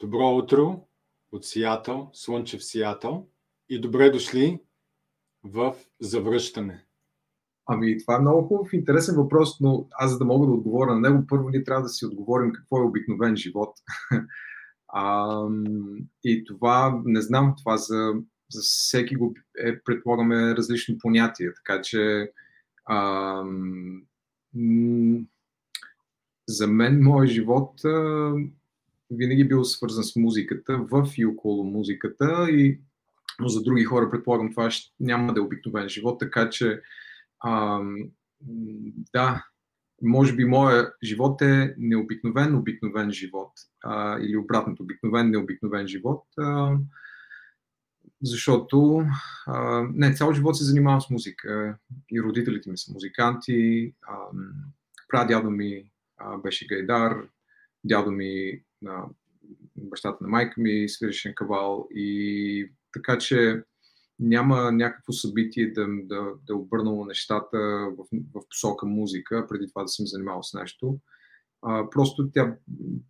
Добро утро от Сиатъл, Слънчев Сиатъл и добре дошли в завръщане. Ами, това е много хубав, интересен въпрос, но аз за да мога да отговоря на него, първо ни трябва да си отговорим какво е обикновен живот. а, и това, не знам, това за, за всеки го е, предполагаме, различно понятие, така че а, за мен, моят живот а, винаги бил свързан с музиката, в и около музиката, и, но за други хора, предполагам, това ще, няма да е обикновен живот, така че а, да, може би моя живот е необикновен, обикновен живот. А, или обратното, обикновен, необикновен живот. А, защото а, не, цял живот се занимавам с музика. И родителите ми са музиканти. А, прадядо ми а, беше гайдар, дядо ми, а, бащата на майка ми свиреше на кавал и така че няма някакво събитие да, да, да обърнало нещата в, в посока музика, преди това да съм занимавал с нещо. А, просто тя,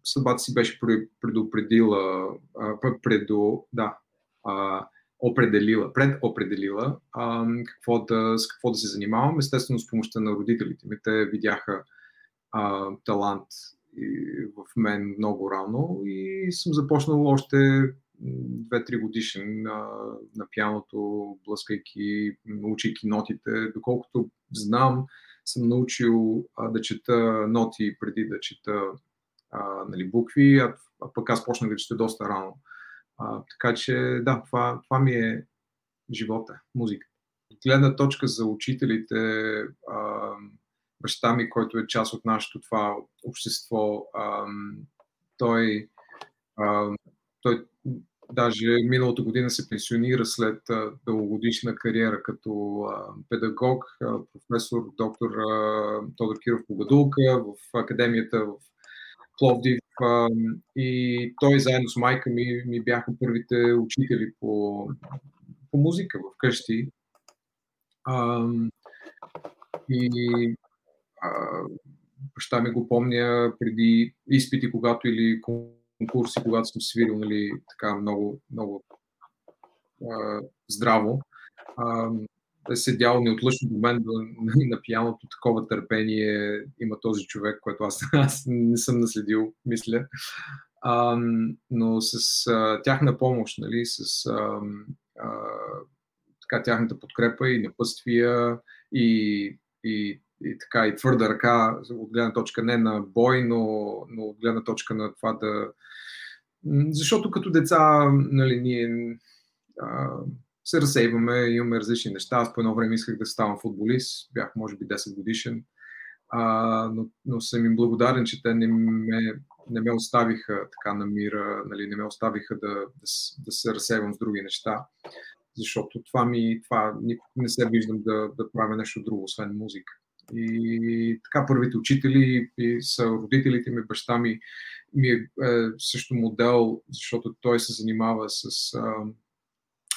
съдбата си беше предопределила, а, предо, да, а, определила, предопределила а, какво да, с какво да се занимавам, естествено с помощта на родителите ми. Те видяха а, талант в мен много рано и съм започнал още 2-3 годишен на, на пианото, блъскайки, учейки нотите. Доколкото знам, съм научил а, да чета ноти преди да чета а, нали, букви, а, а пък аз почнах да чета доста рано. А, така че да, това, това ми е живота, музика. Гледна точка за учителите, а, баща ми, който е част от нашето това общество, а, той, а, той даже миналата година се пенсионира след дългогодишна кариера като а, педагог, а, професор, доктор а, Тодор Киров Погадулка в академията в Пловдив. И той заедно с майка ми, ми бяха първите учители по, по музика в къщи. А, и баща ми го помня преди изпити, когато или конкурси, когато съм свирил нали, така много, много а, здраво. А, е седял неотлъчно до мен на пияното, такова търпение има този човек, което аз, аз не съм наследил, мисля. А, но с а, тяхна помощ, нали, с а, а, така, тяхната подкрепа и напъствия и, и и така и твърда ръка от гледна точка не на бой, но, но от гледна точка на това да... Защото като деца, нали, ние а, се разсейваме, имаме различни неща. Аз по едно време исках да ставам футболист, бях може би 10 годишен, а, но, но съм им благодарен, че те не ме, не ме оставиха така на мира, нали, не ме оставиха да, да, да се разсейвам с други неща защото това ми, това не се виждам да, да правя нещо друго, освен музика. И така първите учители и са родителите ми, баща ми ми е, е също модел, защото той се занимава с... А,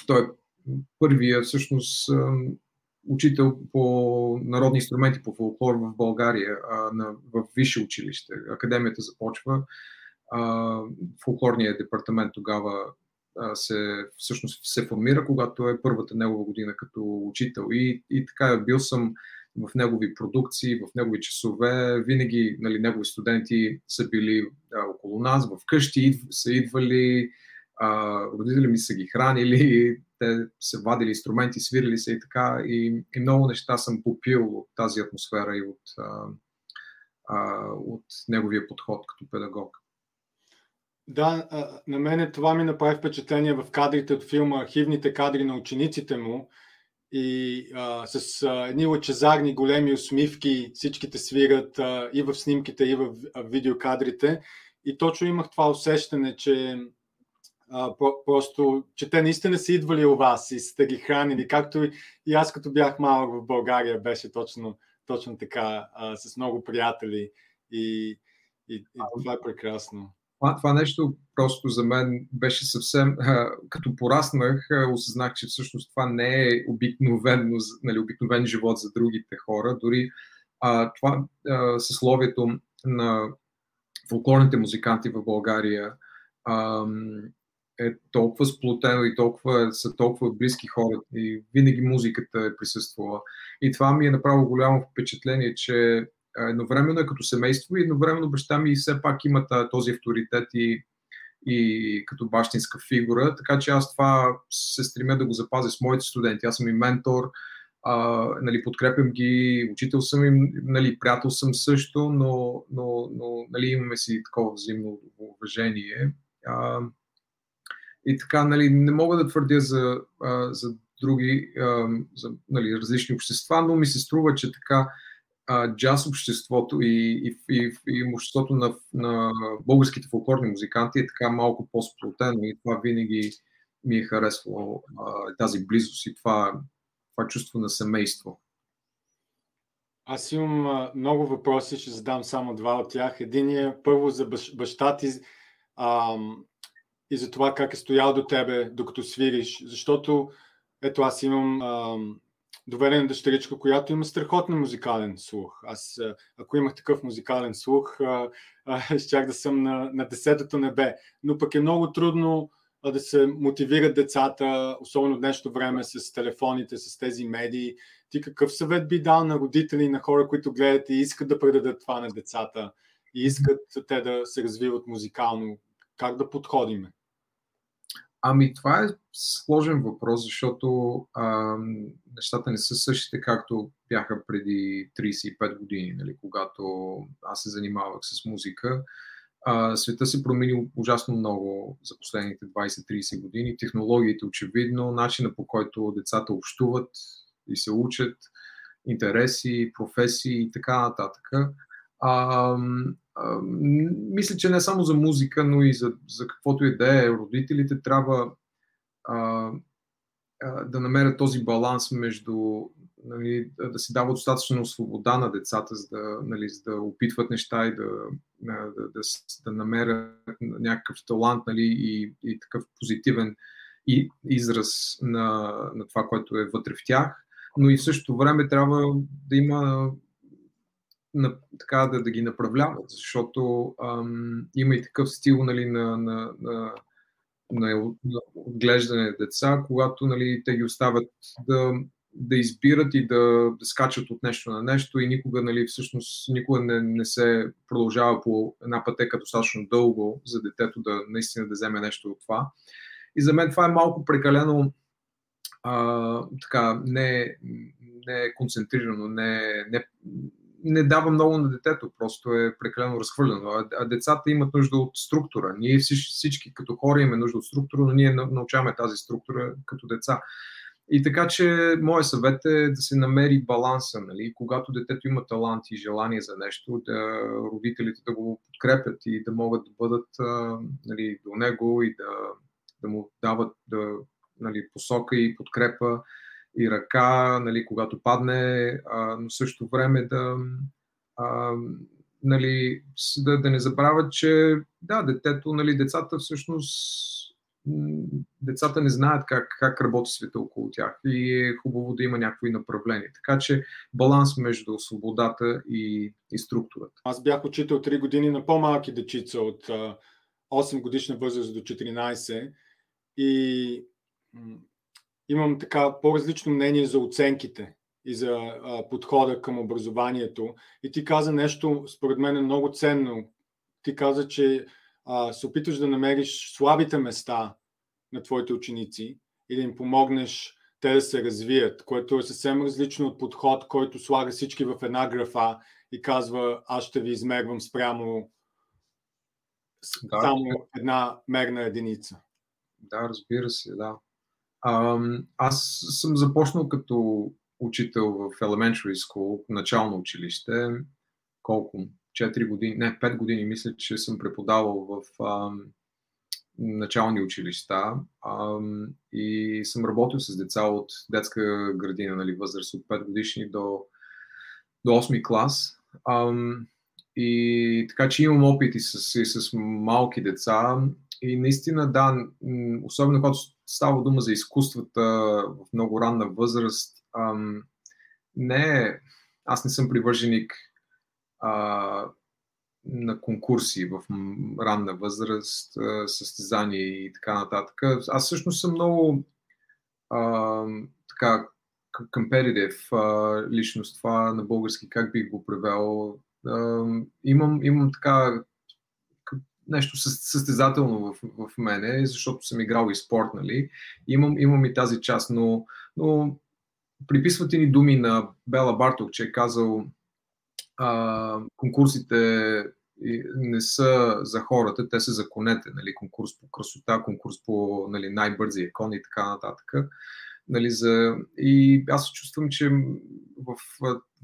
той е първия всъщност учител по народни инструменти, по фолклор в България, а, на, в висше училище. Академията започва. А, фолклорният департамент тогава се, всъщност се формира, когато е първата негова година като учител. И, и така, бил съм в негови продукции, в негови часове. Винаги нали, негови студенти са били а, около нас, в къщи са идвали, а, родители ми са ги хранили, те са вадили инструменти, свирили се и така. И, и много неща съм попил от тази атмосфера и от, а, а, от неговия подход като педагог. Да, на мене това ми направи впечатление в кадрите от филма, архивните кадри на учениците му, и а, с а, едни лъчезарни големи усмивки всичките свират а, и в снимките, и в видеокадрите. И точно имах това усещане, че а, про- просто, че те наистина са идвали у вас и сте ги хранили, както и, и аз като бях малък в България беше точно, точно така, а, с много приятели. И, и, и това е прекрасно това, това нещо просто за мен беше съвсем, а, като пораснах, а, осъзнах, че всъщност това не е обикновено, нали, обикновен живот за другите хора. Дори а, това а, съсловието на фолклорните музиканти в България е толкова сплотено и толкова, са толкова близки хора и винаги музиката е присъствала. И това ми е направило голямо впечатление, че едновременно е като семейство и едновременно баща ми все пак има този авторитет и, и като бащинска фигура, така че аз това се стремя да го запазя с моите студенти. Аз съм и ментор, а, нали, подкрепям ги, учител съм им, нали, приятел съм също, но, но, но нали, имаме си такова взаимно уважение. А, и така, нали, не мога да твърдя за, за други, за нали, различни общества, но ми се струва, че така а, джаз обществото и, и, и, и обществото на, на българските фолклорни музиканти е така малко по-сплотено и това винаги ми е харесвало а, тази близост и това, това чувство на семейство. Аз имам много въпроси, ще задам само два от тях. Един е първо за бащ, баща ти а, и за това как е стоял до тебе, докато свириш. Защото, ето аз имам а, доверена дъщеричка, която има страхотен музикален слух. Аз, ако имах такъв музикален слух, щях да съм на, на десетото небе. Но пък е много трудно да се мотивират децата, особено в днешното време с телефоните, с тези медии. Ти какъв съвет би дал на родители, на хора, които гледат и искат да предадат това на децата и искат те да се развиват музикално? Как да подходиме? Ами това е сложен въпрос, защото а, нещата не са същите както бяха преди 35 години, нали, когато аз се занимавах с музика. А, света се промени ужасно много за последните 20-30 години. Технологиите очевидно, начина по който децата общуват и се учат, интереси, професии и така нататък. А, мисля, че не само за музика, но и за, за каквото и да е. Родителите трябва а, а, да намерят този баланс между нали, да си дават достатъчно свобода на децата, за да, нали, за да опитват неща и да, да, да, да намерят някакъв талант нали, и, и такъв позитивен и, израз на, на това, което е вътре в тях. Но и в същото време трябва да има на, така да, да ги направляват, защото ам, има и такъв стил нали, на, на, на, на, отглеждане на деца, когато нали, те ги оставят да, да избират и да, да скачат от нещо на нещо и никога, нали, всъщност, никога не, не се продължава по една пътека достатъчно дълго за детето да наистина да вземе нещо от това. И за мен това е малко прекалено а, така, не, не концентрирано, не, не, не дава много на детето, просто е прекалено разхвърлено. А децата имат нужда от структура. Ние всички, всички като хора имаме нужда от структура, но ние научаваме тази структура като деца. И така че моят съвет е да се намери баланса, нали? когато детето има талант и желание за нещо, да родителите да го подкрепят и да могат да бъдат нали, до него и да, да му дават да, нали, посока и подкрепа и ръка, нали, когато падне, а, но също време да, а, нали, да, да не забравят, че да, детето, нали, децата всъщност децата не знаят как, как работи света около тях и е хубаво да има някакви направления. Така че баланс между свободата и, и структурата. Аз бях учител 3 години на по-малки дечица от 8 годишна възраст до 14 и имам така по-различно мнение за оценките и за а, подхода към образованието. И ти каза нещо, според мен е много ценно. Ти каза, че а, се опитваш да намериш слабите места на твоите ученици и да им помогнеш те да се развият, което е съвсем различно от подход, който слага всички в една графа и казва, аз ще ви измервам спрямо да, само една мерна единица. Да, разбира се, да. Аз съм започнал като учител в elementary school, начално училище. Колко? 4 години, не, 5 години мисля, че съм преподавал в а, начални училища а, и съм работил с деца от детска градина, нали, възраст от 5 годишни до, до 8 клас. А, и така че имам опит и с, и с малки деца. И наистина, да, особено когато става дума за изкуствата в много ранна възраст, ам, не, аз не съм привърженик а, на конкурси в ранна възраст, състезания и така нататък. Аз всъщност съм много а, така а, личност. Това на български как бих го превел? А, имам, имам така нещо състезателно в, в мене, защото съм играл и спорт, нали? Имам, имам и тази част, но, но приписвате ни думи на Бела Барток, че е казал а, конкурсите не са за хората, те са за конете. Нали? Конкурс по красота, конкурс по нали, най-бързия кон и така нататък. Нали, за... И аз чувствам, че в,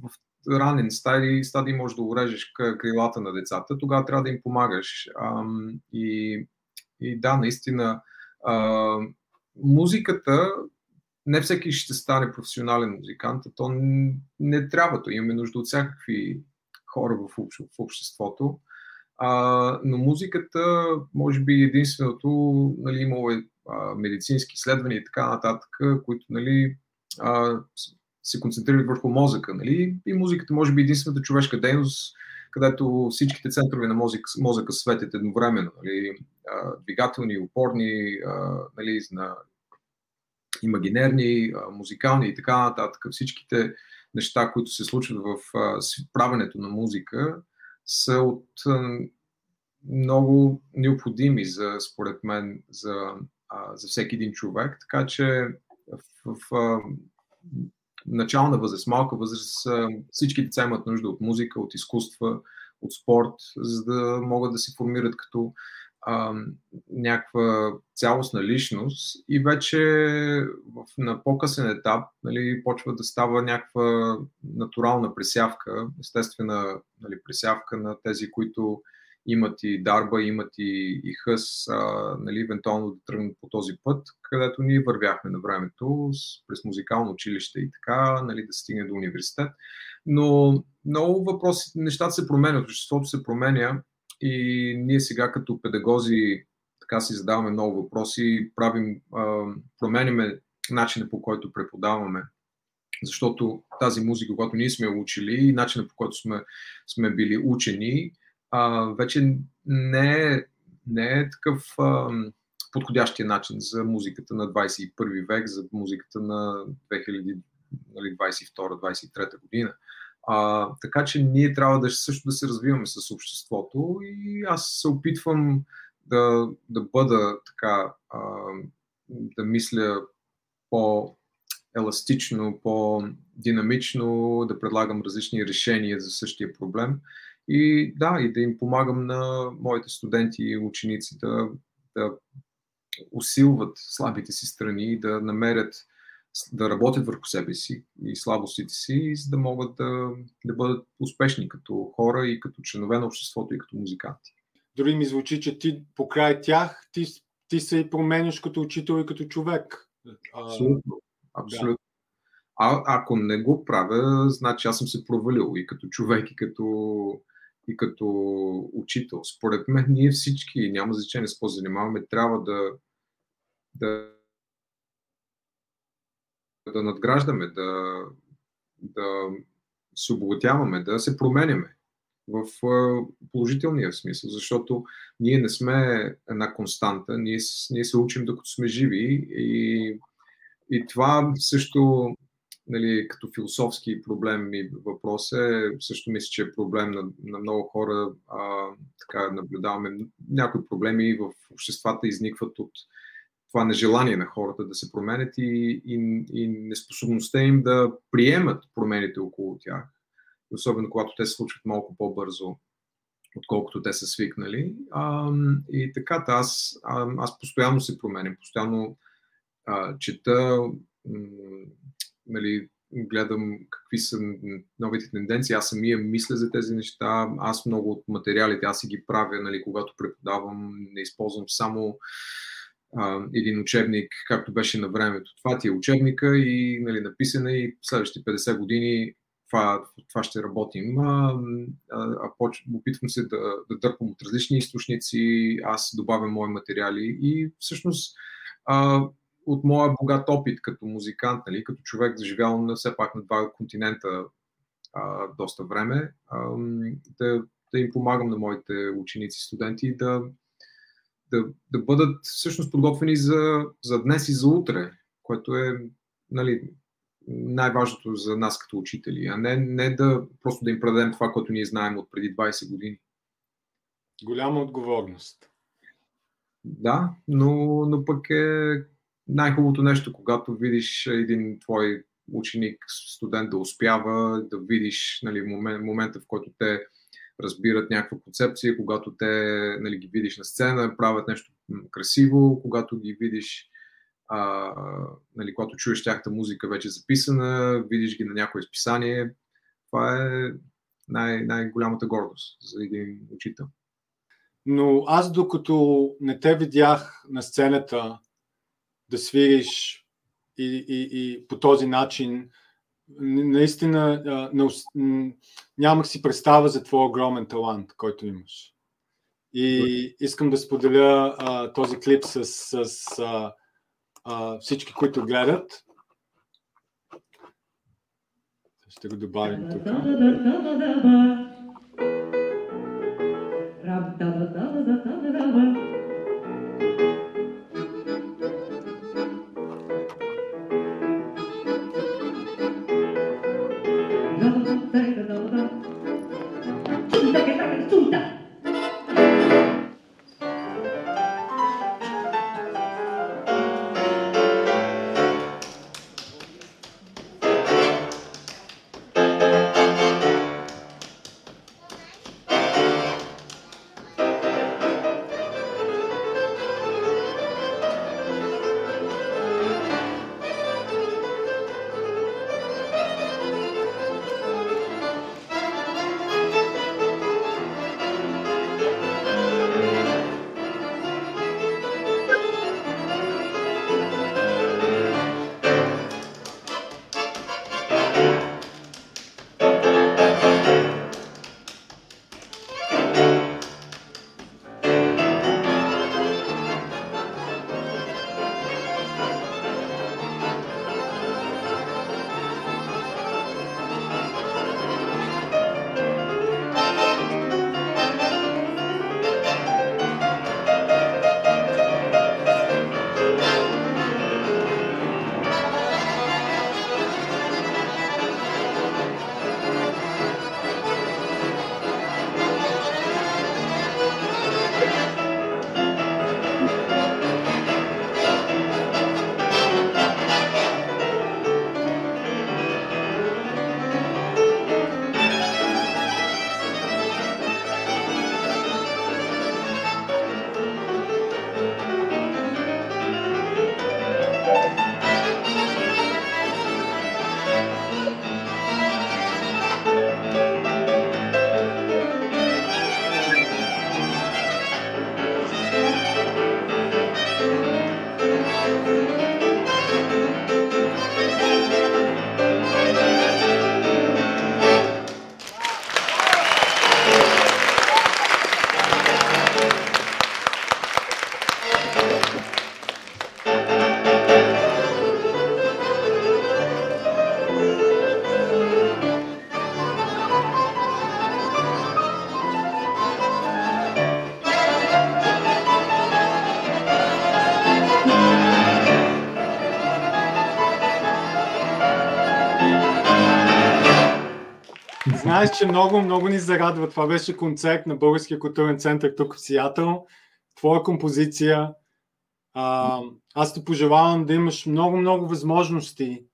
в ранен стадий, стадий можеш да урежеш крилата на децата, тогава трябва да им помагаш. А, и, и да, наистина, а, музиката, не всеки ще стане професионален музикант, то не, трябва, то имаме нужда от всякакви хора в, общ, в обществото. А, но музиката, може би единственото, нали, имало е а, медицински изследвания и така нататък, които нали, а, се концентрират върху мозъка. Нали? И музиката може би единствената човешка дейност, където всичките центрове на мозък, мозъка светят едновременно. Нали? Двигателни, опорни, нали, на имагинерни, музикални и така нататък. Всичките неща, които се случват в правенето на музика, са от много необходими за, според мен, за, за всеки един човек. Така че в, в начална възраст, малка възраст, всички деца имат нужда от музика, от изкуства, от спорт, за да могат да се формират като а, някаква цялостна личност. И вече на по-късен етап нали, почва да става някаква натурална пресявка, естествена нали, пресявка на тези, които имат и дарба, имат и, и хъс, а, нали, евентуално да тръгнат по този път, където ние вървяхме на времето през музикално училище и така, нали, да стигне до университет. Но много въпроси, нещата се променят, обществото се променя и ние сега като педагози така си задаваме много въпроси, правим, променяме начина по който преподаваме. Защото тази музика, която ние сме учили и начина по който сме, сме били учени, а, вече не е, не е такъв а, подходящия начин за музиката на 21 век, за музиката на 2022-2023 нали, година. А, така че ние трябва да също да се развиваме с обществото и аз се опитвам да, да бъда така, а, да мисля по-еластично, по-динамично, да предлагам различни решения за същия проблем. И да, и да им помагам на моите студенти и ученици да, да усилват слабите си страни, да намерят да работят върху себе си и слабостите си, за да могат да, да бъдат успешни като хора и като членове на обществото и като музиканти. Дори ми звучи, че ти покрай тях ти, ти се и променяш като учител и като човек. Абсолютно. Абсолютно. Да. А ако не го правя, значи аз съм се провалил и като човек, и като, и като учител. Според мен ние всички, няма значение с какво занимаваме, трябва да, да да надграждаме, да, да се обогатяваме, да се променяме в положителния смисъл, защото ние не сме една константа, ние, ние се учим докато сме живи и, и това също нали, като философски проблем и въпрос е, също мисля, че е проблем на, на много хора. А, така наблюдаваме някои проблеми в обществата изникват от това нежелание на хората да се променят и, и, и неспособността им да приемат промените около тях, особено когато те се случват малко по-бързо, отколкото те са свикнали. А, и така, аз, аз постоянно се променям, постоянно а, чета, нали, гледам какви са новите тенденции, аз самия мисля за тези неща, аз много от материалите, аз си ги правя, нали, когато преподавам, не използвам само а, един учебник, както беше на времето. Това ти е учебника и нали, написане и следващите 50 години това, това ще работим. А, а, а поч... опитвам се да, да дърпам от различни източници, аз добавям мои материали и всъщност а, от моя богат опит като музикант, нали, като човек, заживял на все пак на два континента а, доста време, а, да, да им помагам на моите ученици, студенти да, да, да бъдат всъщност подготвени за, за днес и за утре, което е нали, най-важното за нас като учители, а не, не да просто да им предадем това, което ние знаем от преди 20 години. Голяма отговорност. Да, но, но пък е най-хубавото нещо, когато видиш един твой ученик, студент да успява, да видиш нали, момент, момента, в който те разбират някаква концепция, когато те нали, ги видиш на сцена, правят нещо красиво, когато ги видиш, а, нали, когато чуеш тяхната музика вече записана, видиш ги на някое изписание. Това е най- най-голямата гордост за един учител. Но аз докато не те видях на сцената да свириш и, и, и по този начин, наистина не, нямах си представа за твой огромен талант, който имаш. И искам да споделя а, този клип с, с а, а, всички, които гледат. Ще го добавим тук. Знаеш, че много, много ни зарадва. Това беше концерт на Българския културен център тук в Сиатъл. Твоя композиция. А, аз ти пожелавам да имаш много, много възможности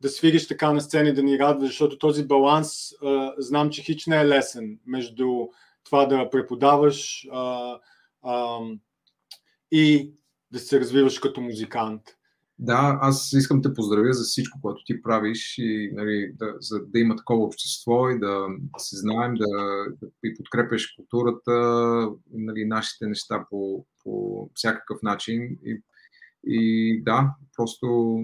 да свириш така на сцени, да ни радва, защото този баланс а, знам, че хич не е лесен между това да преподаваш а, а, и да се развиваш като музикант. Да, аз искам да поздравя за всичко, което ти правиш и нали, да, за да има такова общество и да, се знаем, да, да и подкрепяш културата, нали, нашите неща по, по всякакъв начин. И, и да, просто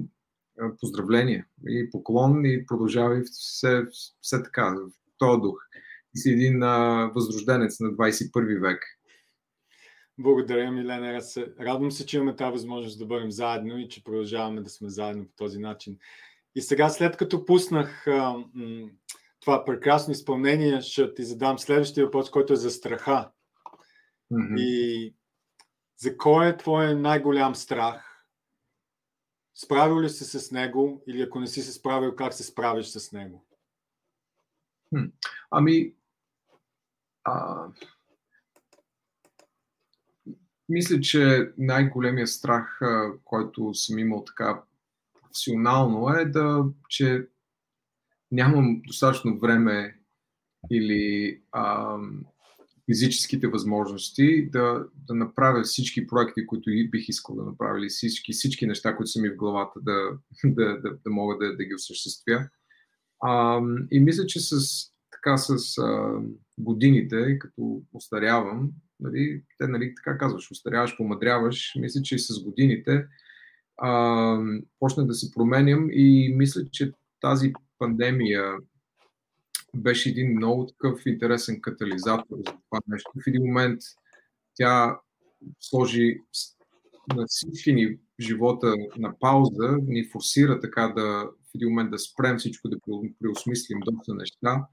поздравление и поклон и продължавай все, все така, в този дух. Ти си един възрожденец на 21 век. Благодаря, Милена. Радвам се, че имаме тази възможност да бъдем заедно и че продължаваме да сме заедно по този начин. И сега, след като пуснах а, м- това прекрасно изпълнение ще ти задам следващия въпрос, който е за страха. Mm-hmm. И за кой е твой най-голям страх? Справил ли си се с него или ако не си се справил, как се справиш с него? Ами, а, мисля, че най-големия страх, който съм имал така професионално е да, че нямам достатъчно време или а, физическите възможности да, да направя всички проекти, които бих искал да направя, всички, всички неща, които са ми в главата, да, да, да, да мога да, да ги осъществя. А, и мисля, че с, така, с а, годините, като остарявам, нали, те, нали, така казваш, остаряваш, помадряваш, мисля, че и с годините а, почнах да се променям и мисля, че тази пандемия беше един много такъв интересен катализатор за това нещо. В един момент тя сложи на всички ни живота на пауза, ни форсира така да в един момент да спрем всичко, да преосмислим доста неща.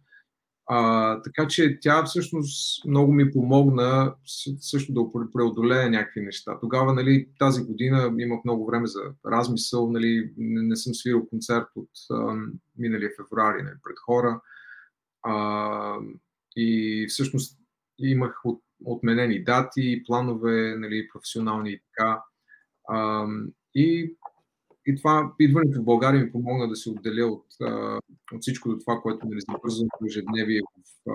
А, така че тя всъщност много ми помогна също да преодолея някакви неща. Тогава, нали, тази година имах много време за размисъл, нали, не, не съм свирил концерт от а, миналия февруари нали, пред хора. А, и всъщност имах от, отменени дати, планове, нали, професионални и така. А, и и това идването в България ми помогна да се отделя от, от всичко това, което нали, запързвам в ежедневие в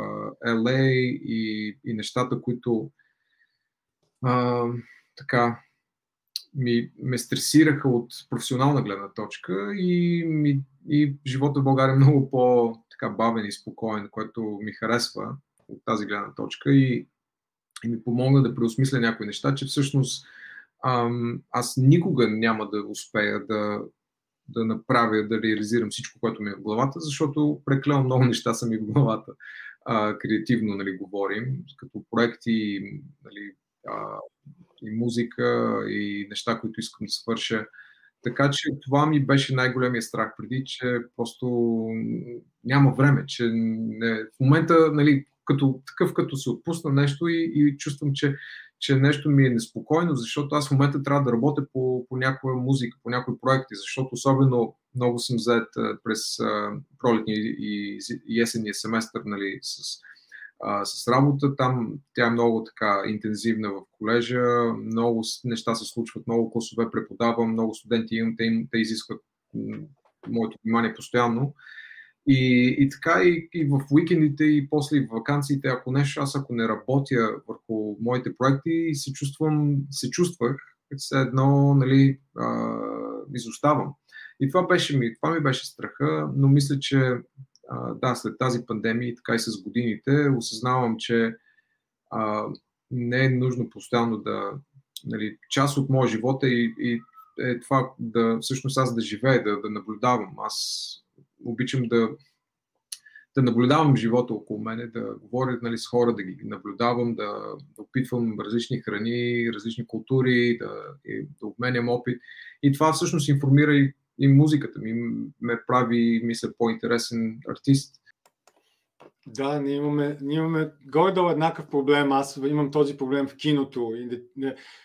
LA и, и нещата, които а, така ми, ме стресираха от професионална гледна точка и, ми, и живота в България е много по-бавен и спокоен, което ми харесва от тази гледна точка и, и ми помогна да преосмисля някои неща, че всъщност аз никога няма да успея да, да направя, да реализирам всичко, което ми е в главата, защото преклено много неща са ми в главата. А, креативно нали, говорим, като проекти, нали, а, и музика, и неща, които искам да свърша. Така че това ми беше най-големия страх преди, че просто няма време, че не, в момента, нали, като такъв, като се отпусна нещо и, и чувствам, че че нещо ми е неспокойно, защото аз в момента трябва да работя по, по някоя музика, по някои проекти, защото особено много съм заед през пролетния и, и есенния семестър нали, с, а, с работа. Там тя е много така интензивна в колежа, много неща се случват, много класове преподавам, много студенти имам, те, им, те изискват моето внимание постоянно. И, и така и, и в уикендите и после в вакансиите, ако нещо, аз ако не работя върху моите проекти, се чувствам, се чувствах, все едно, нали, а, изоставам. И това, беше ми, това ми беше страха, но мисля, че а, да, след тази пандемия и така и с годините, осъзнавам, че а, не е нужно постоянно да, нали, част от моя живот е, и, е това да, всъщност аз да живея, да, да наблюдавам. Аз обичам да, да наблюдавам живота около мене, да говоря нали, с хора, да ги наблюдавам, да, да опитвам различни храни, различни култури, да, да обменям опит. И това всъщност информира и, и музиката ми, ме прави, мисля, по-интересен артист. Да, ние имаме, ние имаме горе-долу еднакъв проблем. Аз имам този проблем в киното.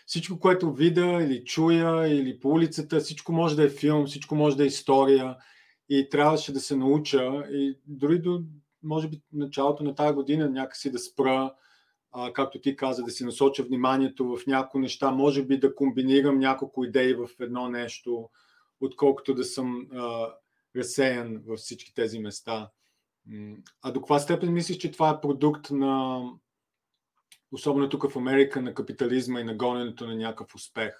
Всичко, което видя или чуя, или по улицата, всичко може да е филм, всичко може да е история и трябваше да се науча и дори до, може би, началото на тази година някакси да спра, а, както ти каза, да си насоча вниманието в някои неща, може би да комбинирам няколко идеи в едно нещо, отколкото да съм а, разсеян във всички тези места. А до каква степен мислиш, че това е продукт на, особено тук в Америка, на капитализма и на гоненето на някакъв успех?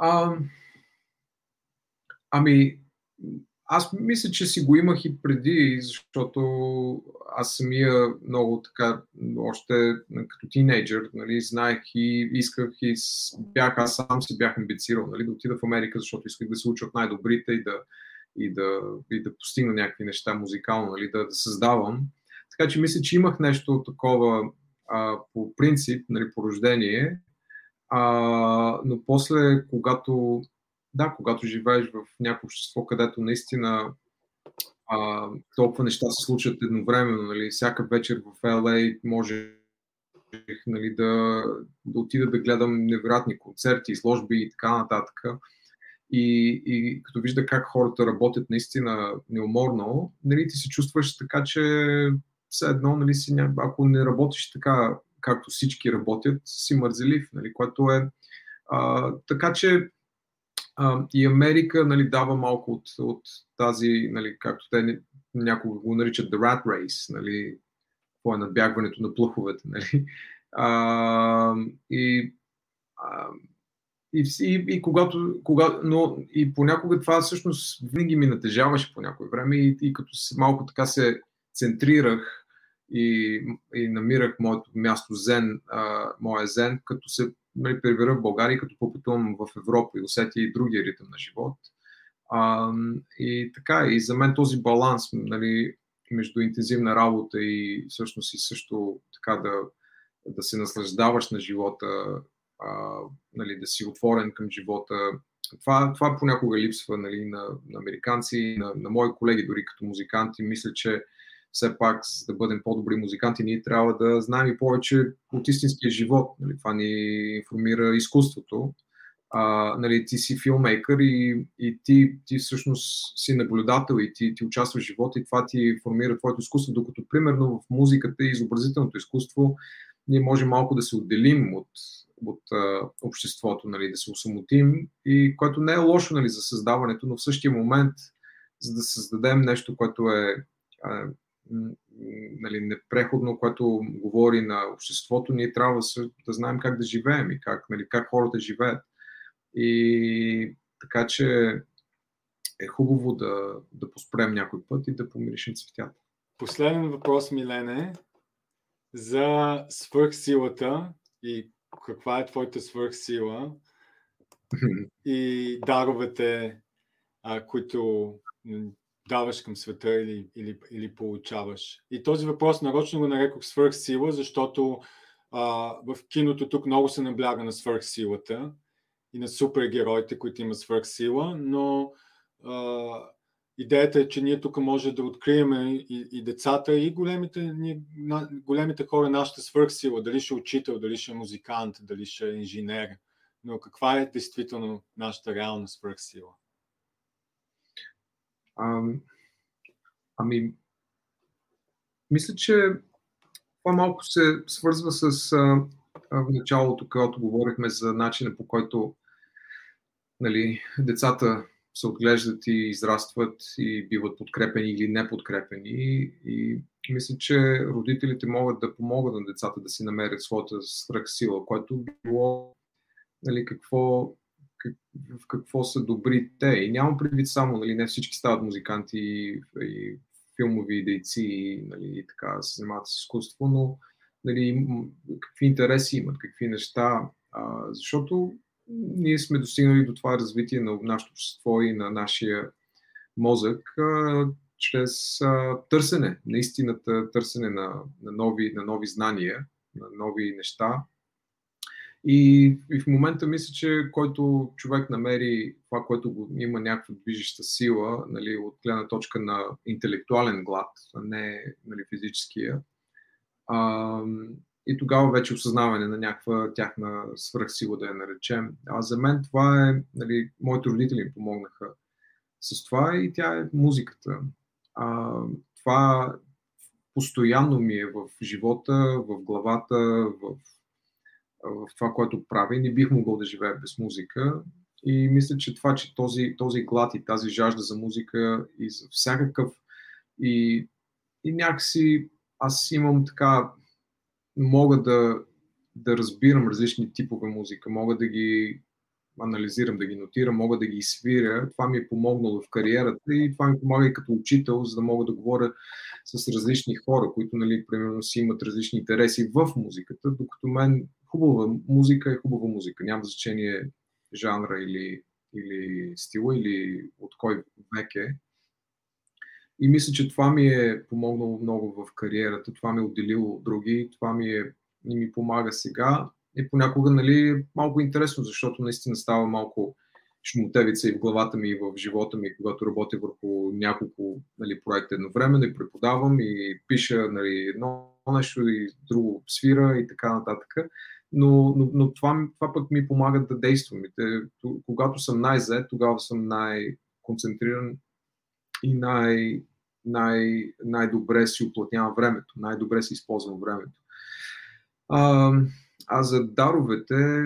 Um... Ами, аз мисля, че си го имах и преди, защото аз самия много така, още като тинейджър, нали, знаех и исках и бях, аз сам си бях амбицирал, нали, да отида в Америка, защото исках да се уча от най-добрите и да, и да, и да постигна някакви неща музикално, нали, да, да създавам. Така че мисля, че имах нещо такова а, по принцип, нали, по рождение, а, но после, когато да, когато живееш в някакво общество, където наистина а, толкова неща се случват едновременно. Нали? Всяка вечер в LA може нали, да, да отида да гледам невероятни концерти, изложби и така нататък. И, и като вижда как хората работят наистина неуморно, нали, ти се чувстваш така, че все едно, нали, си, ако не работиш така, както всички работят, си мързелив, нали, което е а, така че а, и Америка нали, дава малко от, от тази, нали, както те някога го наричат The Rat Race, нали, какво е надбягването на плъховете. Нали. А, и, а, и, и, и когато, кога, но и понякога това всъщност винаги ми натежаваше по някое време и, и като малко така се центрирах и, и намирах моето място зен, а, моя зен, като се нали, прибера в България, като попътувам в Европа и усетя и другия ритъм на живот. А, и така, и за мен този баланс нали, между интензивна работа и всъщност и също така да, да се наслаждаваш на живота, а, нали, да си отворен към живота, това, това понякога липсва нали, на, на американци, на, на мои колеги, дори като музиканти. Мисля, че все пак, да бъдем по-добри музиканти, ние трябва да знаем и повече от истинския живот. Нали? Това ни информира изкуството. А, нали, ти си филмейкър и, и ти, ти всъщност си наблюдател и ти, ти участваш в живота и това ти формира твоето изкуство, докато примерно в музиката и изобразителното изкуство ние можем малко да се отделим от, от а, обществото, нали, да се осамотим, и което не е лошо нали, за създаването, но в същия момент, за да създадем нещо, което е нали, непреходно, което говори на обществото, ние трябва да знаем как да живеем и как, нали, как хората живеят. И така че е хубаво да, да поспрем някой път и да помиришем цветята. Последен въпрос, Милене, за свърхсилата и каква е твоята свърхсила и даровете, а, които даваш към света или, или, или получаваш. И този въпрос нарочно го нарекох свърхсила, защото а, в киното тук много се набляга на свърхсилата и на супергероите, които имат свърхсила, но а, идеята е, че ние тук може да открием и, и децата, и големите, ние, на, големите хора нашата свърхсила, дали ще е учител, дали ще е музикант, дали ще е инженер, но каква е действително нашата реална свърхсила? А, ами, мисля, че това малко се свързва с а, в началото, когато говорихме за начина по който нали, децата се отглеждат и израстват и биват подкрепени или не подкрепени. И мисля, че родителите могат да помогат на децата да си намерят своята свръхсила, което било нали, какво в какво са добри те. И нямам предвид само, нали, не всички стават музиканти и, и филмови дейци нали, и така се занимават с изкуство, но нали, какви интереси имат, какви неща. А, защото ние сме достигнали до това развитие на нашето общество и на нашия мозък а, чрез а, търсене, наистината търсене на, на, нови, на нови знания, на нови неща, и, и в момента мисля, че който човек намери това, което го, има някаква движеща сила, нали, от гледна точка на интелектуален глад, а не нали, физическия, а, и тогава вече осъзнаване на някаква тяхна свръхсила, да я наречем. А за мен това е, нали, моите родители ми помогнаха с това и тя е музиката. А, това постоянно ми е в живота, в главата, в в това, което правя и не бих могъл да живея без музика. И мисля, че това, че този, този глад и тази жажда за музика и за всякакъв и, и някакси аз имам така, мога да, да разбирам различни типове музика, мога да ги анализирам, да ги нотирам, мога да ги свиря. Това ми е помогнало в кариерата и това ми помага и като учител, за да мога да говоря с различни хора, които, нали, примерно, си имат различни интереси в музиката, докато мен хубава музика е хубава музика. Няма значение жанра или, или стила, или от кой век е. И мисля, че това ми е помогнало много в кариерата, това ми е отделило от други, това ми, е, и ми помага сега. И понякога, нали, малко интересно, защото наистина става малко шмотевица и в главата ми, и в живота ми, когато работя върху няколко нали, проекта едновременно и преподавам и пиша нали, едно нещо и друго свира и така нататък. Но, но, но това, това пък ми помага да действам. И те, когато съм най-зет, тогава съм най-концентриран и най- най- най-добре си уплътнявам времето, най-добре си използвам времето. А, а за даровете,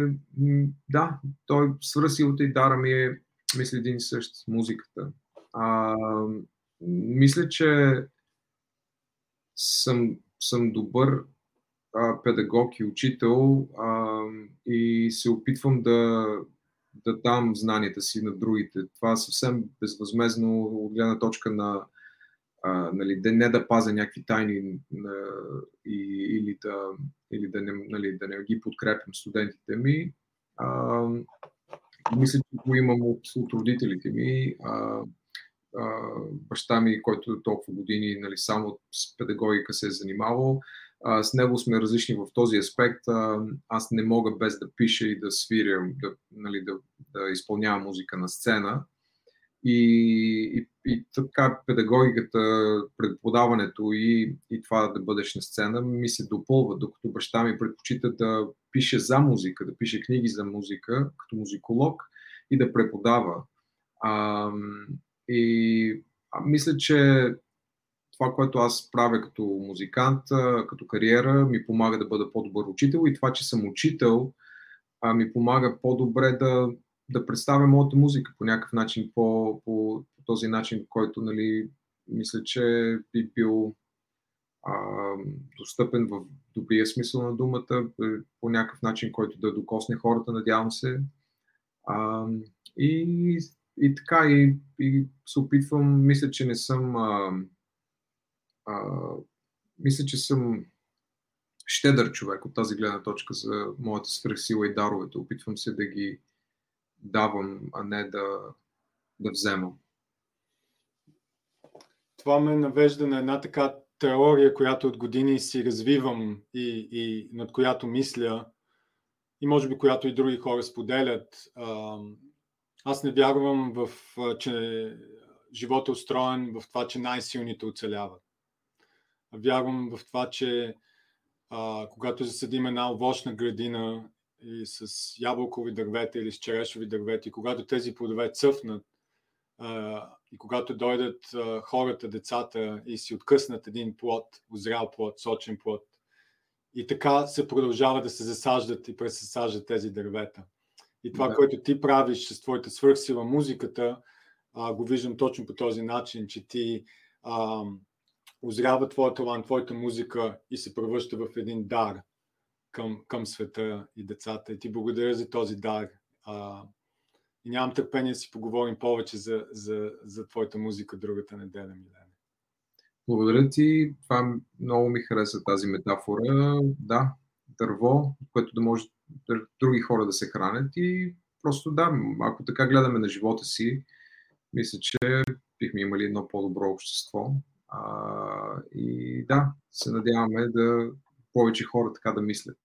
да, той свръсилата и дара ми е, мисля, един и същ музиката. А, мисля, че съм, съм добър педагог и учител а, и се опитвам да, да дам знанията си на другите. Това съвсем безвъзмезно от гледна точка на а, нали, да не да пазя някакви тайни а, и, или, да, или да, не, нали, да не ги подкрепям студентите ми. А, мисля, че го имам от, от родителите ми. А, а, баща ми, който толкова години нали, само с педагогика се е занимавал, с него сме различни в този аспект. Аз не мога без да пиша и да свиря, да, нали, да, да изпълнявам музика на сцена. И, и, и така педагогиката, преподаването и, и това да бъдеш на сцена ми се допълва, докато баща ми предпочита да пише за музика, да пише книги за музика като музиколог и да преподава. А, и а, мисля, че това, което аз правя като музикант, като кариера, ми помага да бъда по-добър учител и това, че съм учител, ми помага по-добре да, да представя моята музика по някакъв начин, по, по, по този начин, който, нали, мисля, че би бил а, достъпен в добрия смисъл на думата, по някакъв начин, който да докосне хората, надявам се. А, и, и така, и, и се опитвам, мисля, че не съм. А, а, мисля, че съм щедър човек от тази гледна точка за моята свръхсила и даровете. Опитвам се да ги давам, а не да, да вземам. Това ме навежда на една така теория, която от години си развивам и, и над която мисля, и може би която и други хора споделят. Аз не вярвам в, че живота е устроен в това, че най-силните оцеляват. Вярвам в това, че а, когато засадим една овощна градина и с ябълкови дървета или с черешови дървета, и когато тези плодове цъфнат, а, и когато дойдат а, хората, децата и си откъснат един плод, озрял плод, сочен плод, и така се продължава да се засаждат и пресъсаждат тези дървета. И това, да. което ти правиш с твоята свърхсила музиката, а, го виждам точно по този начин, че ти а, озрява твоя талант, твоята музика и се превръща в един дар към, към света и децата. И ти благодаря за този дар. А, и нямам търпение да си поговорим повече за, за, за твоята музика другата неделя, Милене. Благодаря ти. Това много ми хареса тази метафора. Да, дърво, което да може други хора да се хранят и просто да, ако така гледаме на живота си, мисля, че бихме имали едно по-добро общество. А, и да, се надяваме да повече хора така да мислят.